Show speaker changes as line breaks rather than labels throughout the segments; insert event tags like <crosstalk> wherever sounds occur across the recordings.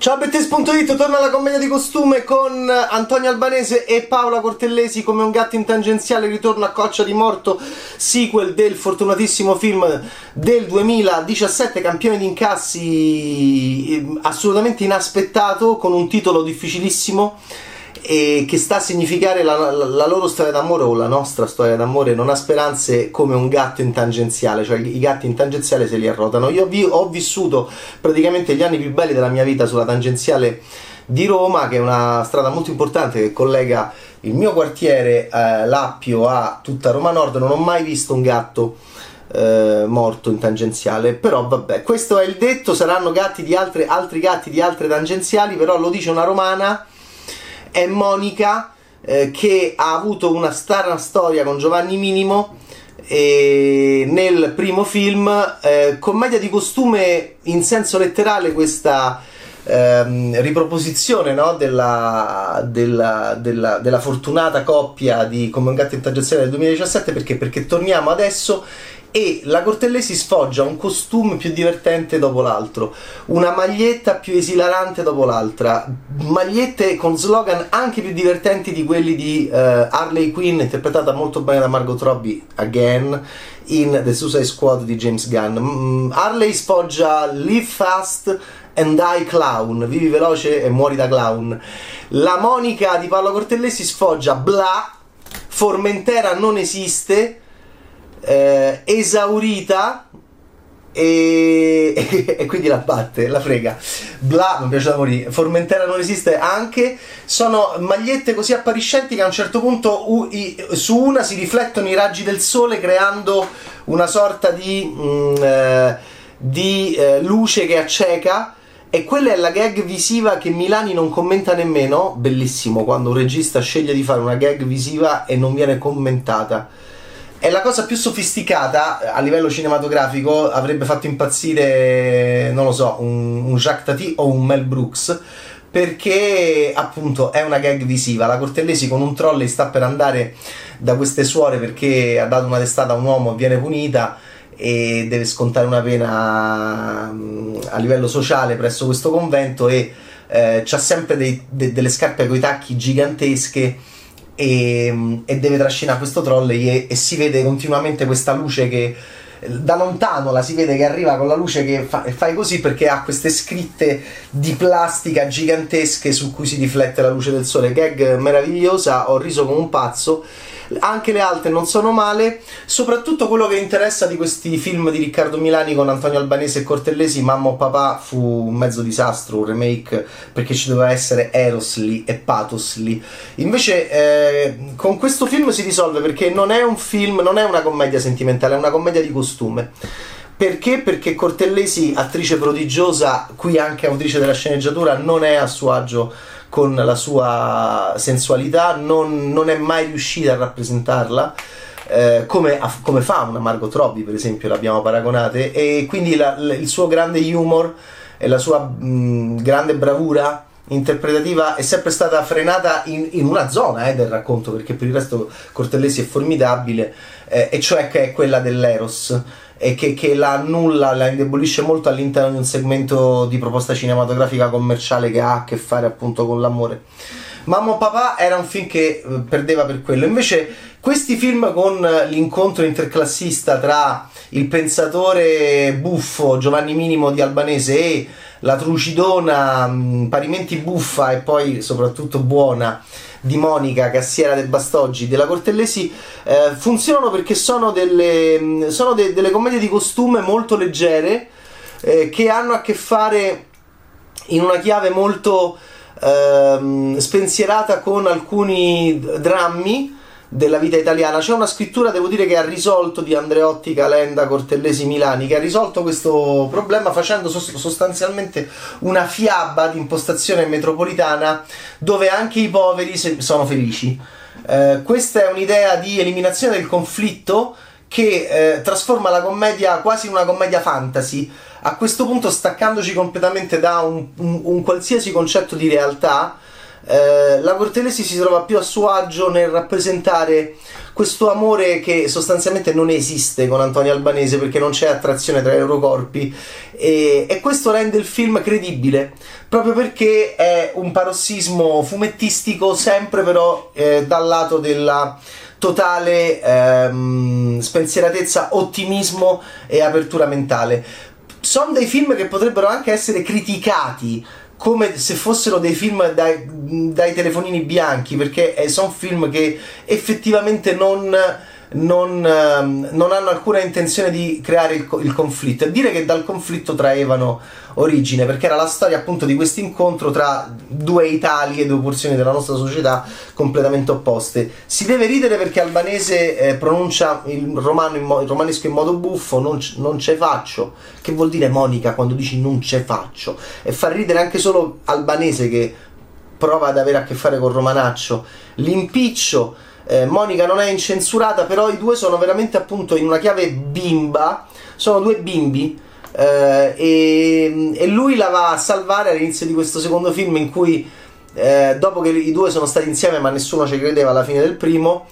Ciao Bettes.it, torna alla commedia di costume con Antonio Albanese e Paola Cortellesi come un gatto in tangenziale, ritorno a Coccia di Morto, sequel del fortunatissimo film del 2017, campione di incassi eh, assolutamente inaspettato, con un titolo difficilissimo e che sta a significare la, la, la, loro storia d'amore o la nostra storia d'amore non ha speranze come un gatto in tangenziale, cioè i gatti in tangenziale se li arrotano. Io vi, ho vissuto praticamente gli anni più belli della mia vita sulla tangenziale di Roma, che è una strada molto importante che collega il mio quartiere eh, Lappio a tutta Roma Nord. Non ho mai visto un gatto eh, morto in tangenziale, però vabbè, questo è il detto, saranno gatti di altre, altri gatti di altre tangenziali, però lo dice una romana è Monica eh, che ha avuto una strana storia con Giovanni Minimo e nel primo film eh, commedia di costume in senso letterale questa ehm, riproposizione no, della, della, della, della, fortunata coppia di Come un gatto in tangenziale del 2017 perché? perché torniamo adesso e la Cortellesi sfoggia un costume più divertente dopo l'altro, una maglietta più esilarante dopo l'altra, magliette con slogan anche più divertenti di quelli di uh, Harley Quinn, interpretata molto bene da Margot Robbie, again, in The Suicide Squad di James Gunn. Mm, Harley sfoggia Live Fast and Die Clown, vivi veloce e muori da clown. La Monica di Paolo Cortellesi sfoggia Bla, Formentera non esiste, eh, esaurita e, <laughs> e, quindi la batte, la frega. Bla, mi piace da morire. Formentera non esiste anche. Sono magliette così appariscenti che a un certo punto u, i, su una si riflettono i raggi del sole creando una sorta di, mm, eh, di eh, luce che acceca. E quella è la gag visiva che Milani non commenta nemmeno. Bellissimo quando un regista sceglie di fare una gag visiva e non viene commentata è la cosa più sofisticata eh, a livello cinematografico, avrebbe fatto impazzire, non lo so, un, un Jacques Tati o un Mel Brooks, perché appunto è una gag visiva. La Cortellesi con un trolley sta per andare da queste suore perché ha dato una testata a un uomo e viene punita e deve scontare una pena mm, a livello sociale presso questo convento e eh, c'ha sempre dei, de, delle scarpe con i tacchi gigantesche e, e deve trascinare questo trolley e, e, si vede continuamente questa luce che da lontano la si vede che arriva con la luce che fa, fai così perché ha queste scritte di plastica gigantesche su cui si riflette la luce del sole. Gag meravigliosa ho riso come un pazzo anche le altre non sono male, soprattutto quello che interessa di questi film di Riccardo Milani con Antonio Albanese e Cortellesi, Mamma o Papà fu un mezzo disastro, un remake perché ci doveva essere Eros lì e Pathos lì. Invece eh, con questo film si risolve perché non è un film, non è una commedia sentimentale, è una commedia di costume. Perché? Perché Cortellesi, attrice prodigiosa, qui anche autrice della sceneggiatura, non è a suo agio con la sua sensualità, non, non è mai riuscita a rappresentarla. Eh, come, come, fa una Margot Robbie, per esempio, l'abbiamo paragonate, e quindi la, la, il suo grande humor e la sua mh, grande bravura interpretativa è sempre stata frenata in, in una zona eh, del racconto, perché per il resto Cortellesi è formidabile, eh, e cioè che è quella dell'Eros e che, che, la annulla, la indebolisce molto all'interno di un segmento di proposta cinematografica commerciale che ha a che fare appunto con l'amore. Mamma o Papà era un film che eh, perdeva per quello, invece questi film con l'incontro interclassista tra il pensatore buffo Giovanni Minimo di Albanese e la trucidona parimenti buffa e poi soprattutto buona di Monica, cassiera del Bastoggi, della Cortellesi, eh, funzionano perché sono, delle, mm, sono de, delle commedie di costume molto leggere eh, che hanno a che fare in una chiave molto eh, spensierata con alcuni drammi della vita italiana. C'è una scrittura, devo dire, che ha risolto di Andreotti, Calenda, Cortellesi, Milani, che ha risolto questo problema facendo sostanzialmente una fiaba di impostazione metropolitana dove anche i poveri sono felici. Eh, questa è un'idea di eliminazione del conflitto che eh, trasforma la commedia quasi in una commedia fantasy, a questo punto staccandoci completamente da un, un, un qualsiasi concetto di realtà eh, la Cortellesi si trova più a suo agio nel rappresentare questo amore che sostanzialmente non esiste con Antonio Albanese perché non c'è attrazione tra i loro corpi e, e questo rende il film credibile proprio perché è un parossismo fumettistico sempre però eh, dal lato della totale ehm, spensieratezza, ottimismo e apertura mentale. Sono dei film che potrebbero anche essere criticati come se fossero dei film dai, dai telefonini bianchi, perché eh, sono film che effettivamente non non, ehm, non, hanno alcuna intenzione di creare il, il conflitto e dire che dal conflitto traevano origine perché era la storia appunto di questo incontro tra due Italie, due porzioni della nostra società completamente opposte. Si deve ridere perché Albanese eh, pronuncia il, romano mo- il romanesco in modo buffo, non, c- non ce faccio, che vuol dire Monica quando dici non ce faccio e fa ridere anche solo Albanese che prova ad avere a che fare con Romanaccio. L'impiccio eh, Monica non è incensurata, però i due sono veramente appunto in una chiave bimba, sono due bimbi. Eh, e, e, lui la va a salvare all'inizio di questo secondo film in cui eh, dopo che i due sono stati insieme ma nessuno ci credeva alla fine del primo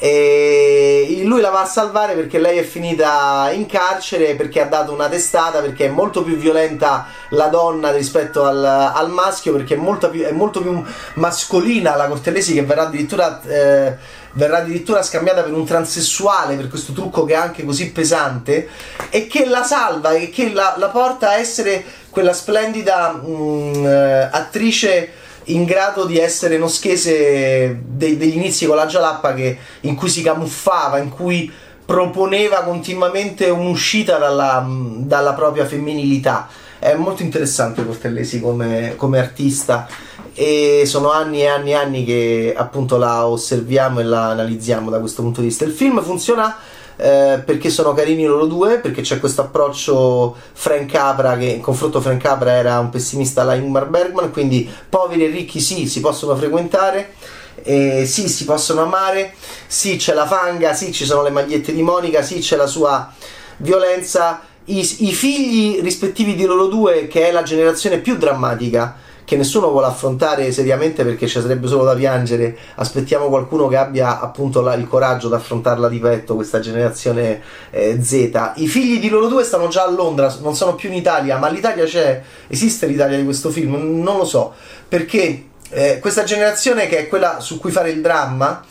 e lui la va a salvare perché lei è finita in carcere perché ha dato una testata perché è molto più violenta la donna rispetto al, al maschio perché è molto, più, è molto più mascolina la Cortellesi che verrà addirittura eh, verrà addirittura scambiata per un transessuale per questo trucco che è anche così pesante e che la salva e che la, la porta a essere quella splendida mh, mm, eh, attrice in grado di essere noschese de- degli inizi con la Gialappa in cui si camuffava, in cui proponeva continuamente un'uscita dalla, dalla propria femminilità. È molto interessante Cortellesi come, come artista e sono anni e anni e anni che appunto la osserviamo e la analizziamo da questo punto di vista. Il film funziona eh, perché sono carini loro due, perché c'è questo approccio Frank Capra che in confronto Frank Capra era un pessimista alla Ingmar Bergman, quindi poveri e ricchi sì, si possono frequentare. Eh, sì, si possono amare, sì, c'è la fanga, sì, ci sono le magliette di Monica, sì, c'è la sua violenza. I, I figli rispettivi di loro due, che è la generazione più drammatica, che nessuno vuole affrontare seriamente perché ci sarebbe solo da piangere. Aspettiamo qualcuno che abbia appunto la, il coraggio di affrontarla di petto, questa generazione eh, Z. I figli di loro due stanno già a Londra, non sono più in Italia, ma l'Italia c'è, esiste l'Italia di questo film? Non lo so, perché eh, questa generazione che è quella su cui fare il dramma.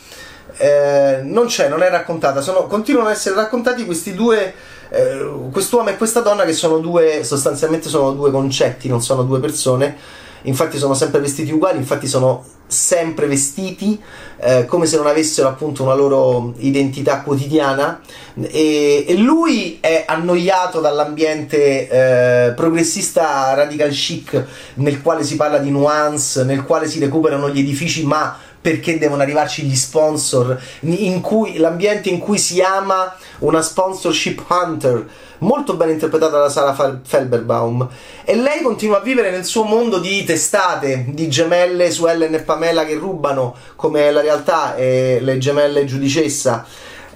Eh, non c'è, non è raccontata. Sono, continuano ad essere raccontati questi due. Eh, quest'uomo e questa donna che sono due, sostanzialmente sono due concetti, non sono due persone infatti sono sempre vestiti uguali, infatti sono sempre vestiti eh, come se non avessero appunto una loro identità quotidiana. E, e lui è annoiato dall'ambiente eh, progressista radical chic nel quale si parla di nuance, nel quale si recuperano gli edifici ma perché devono arrivarci gli sponsor, in cui, l'ambiente in cui si ama una sponsorship hunter, molto ben interpretata da Sara Felberbaum. E lei continua a vivere nel suo mondo di testate, di gemelle su Ellen e Pamela che rubano, come è la realtà, e le gemelle giudicessa.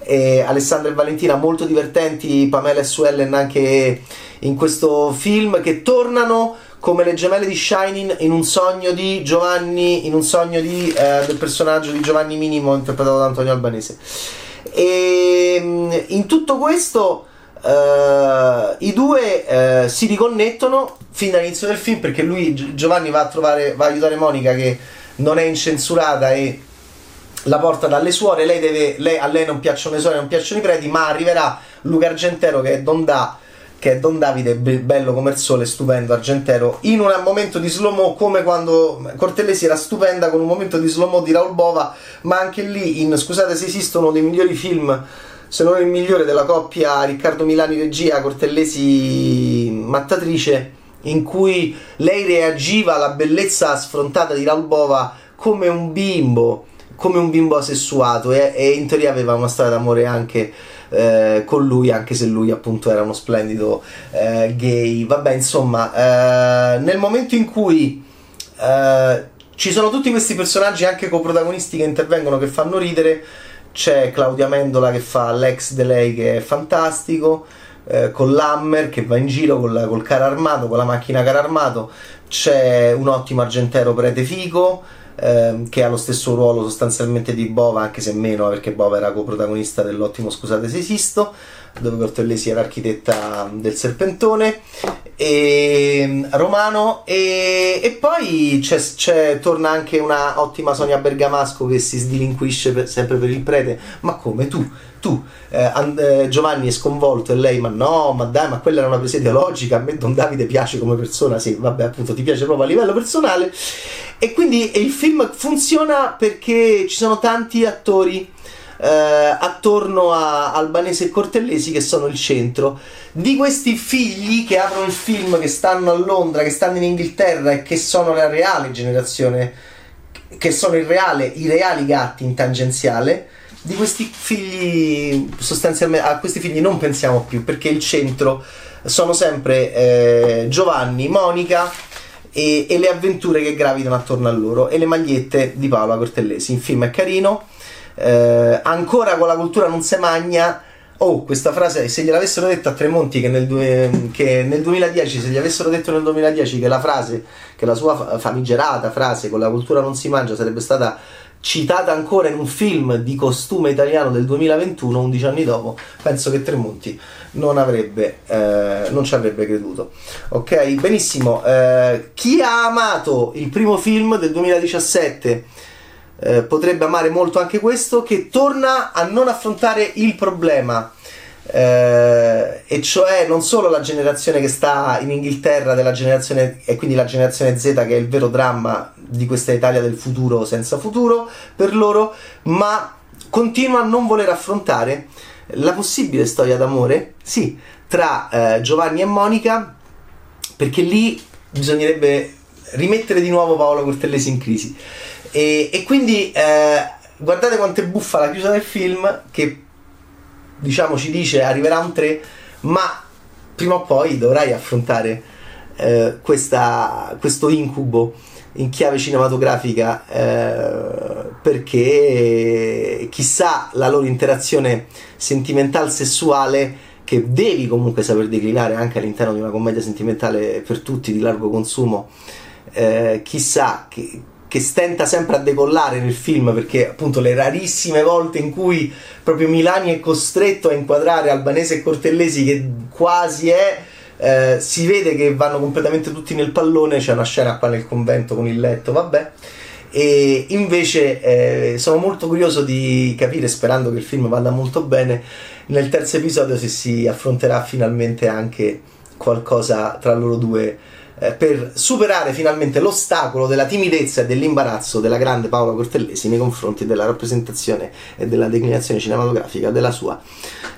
E Alessandra e Valentina molto divertenti, Pamela e su Ellen anche in questo film che tornano come le gemelle di Shining in un sogno di Giovanni, in un sogno di, eh, del personaggio di Giovanni Minimo interpretato da Antonio Albanese. E mm, in tutto questo uh, i due uh, si riconnettono fin dall'inizio del film perché lui, Giovanni, va a, trovare, va a aiutare Monica che non è incensurata e la porta dalle suore. Lei deve, lei, a lei non piacciono le suore, non piacciono i preti, ma arriverà Luca Argentero che è Don Da che è Don Davide, bello come il sole, stupendo, argentero, in un momento di slow-mo come quando Cortellesi era stupenda con un momento di slow-mo di Raul Bova, ma anche lì, in, scusate se esistono dei migliori film, se non il migliore della coppia Riccardo Milani regia, Cortellesi mattatrice, in cui lei reagiva alla bellezza sfrontata di Raul Bova come un bimbo, come un bimbo asessuato e, e in teoria aveva una storia d'amore anche eh, con lui, anche se lui appunto era uno splendido eh, gay. Vabbè, insomma, eh, nel momento in cui eh, ci sono tutti questi personaggi anche coprotagonisti che intervengono, che fanno ridere, c'è Claudia Mendola che fa l'ex di lei che è fantastico. Eh, con l'Hammer che va in giro col, col carro armato, con la macchina carro armato, c'è un ottimo argentero prete figo, ehm, che ha lo stesso ruolo sostanzialmente di Bova, anche se meno, perché Bova era coprotagonista dell'ottimo Scusate se esisto, dove Cortellesi era architetta del Serpentone, e, romano, e, e poi c'è, c'è, torna anche una ottima Sonia Bergamasco che si sdilinquisce per, sempre per il prete, ma come tu? tu, eh, eh, Giovanni è sconvolto e lei, ma no, ma dai, ma quella era una presa ideologica, a me Don Davide piace come persona, sì, vabbè, appunto, ti piace proprio a livello personale. E quindi il film funziona perché ci sono tanti attori eh, attorno a Albanese e Cortellesi che sono il centro di questi figli che aprono il film, che stanno a Londra, che stanno in Inghilterra e che sono la reale generazione, che sono reale, i reali gatti in tangenziale di questi figli sostanzialmente a questi figli non pensiamo più perché il centro sono sempre eh, Giovanni, Monica e, e, le avventure che gravitano attorno a loro e le magliette di Paola Cortellesi. Il film è carino, eh, ancora con la cultura non se magna. Oh, questa frase, se gliel'avessero detto a Tremonti che nel, due, che nel 2010, se gli avessero detto nel 2010 che la frase, che la sua famigerata frase con la cultura non si mangia sarebbe stata citata ancora in un film di costume italiano del 2021, 11 anni dopo, penso che Tremonti non, avrebbe, eh, non ci avrebbe creduto. Ok, benissimo. Eh, chi ha amato il primo film del 2017 eh, potrebbe amare molto anche questo, che torna a non affrontare il problema. Eh, e cioè non solo la generazione che sta in Inghilterra e quindi la generazione Z che è il vero dramma di questa Italia del futuro senza futuro per loro, ma continua a non voler affrontare la possibile storia d'amore, sì, tra eh, Giovanni e Monica, perché lì bisognerebbe rimettere di nuovo Paolo Cortellesi in crisi. E, e quindi eh, guardate quanto è buffa la chiusa del film, che diciamo ci dice arriverà un 3, ma prima o poi dovrai affrontare eh, questa, questo incubo in chiave cinematografica eh, perché chissà la loro interazione sentimental sessuale che devi comunque saper declinare anche all'interno di una commedia sentimentale per tutti di largo consumo eh, chissà che, che stenta sempre a decollare nel film perché appunto le rarissime volte in cui proprio Milani è costretto a inquadrare Albanese e Cortellesi che quasi è eh, si vede che vanno completamente tutti nel pallone, c'è una scena qua nel convento con il letto, vabbè. E invece eh, sono molto curioso di capire, sperando che il film vada molto bene, nel terzo episodio se si affronterà finalmente anche qualcosa tra loro due eh, per superare finalmente l'ostacolo della timidezza e dell'imbarazzo della grande Paola Cortellesi nei confronti della rappresentazione e della declinazione cinematografica della sua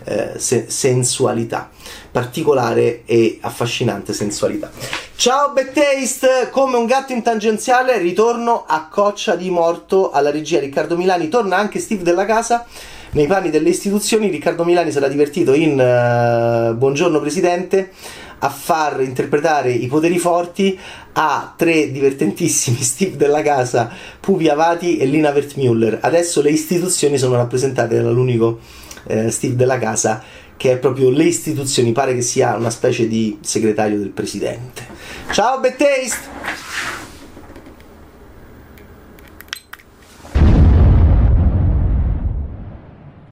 eh, se- sensualità. Particolare e affascinante sensualità. Ciao Taste, come un gatto in tangenziale, ritorno a Coccia di Morto alla regia Riccardo Milani, torna anche Steve della casa nei panni delle istituzioni. Riccardo Milani sarà divertito in uh, Buongiorno Presidente a far interpretare i poteri forti a tre divertentissimi <laughs> Steve della casa, Pupi Avati e Lina Wertmüller. Adesso le istituzioni sono rappresentate dall'unico eh, Steve della casa che è proprio le istituzioni, pare che sia una specie di segretario del presidente. Ciao Bad Taste!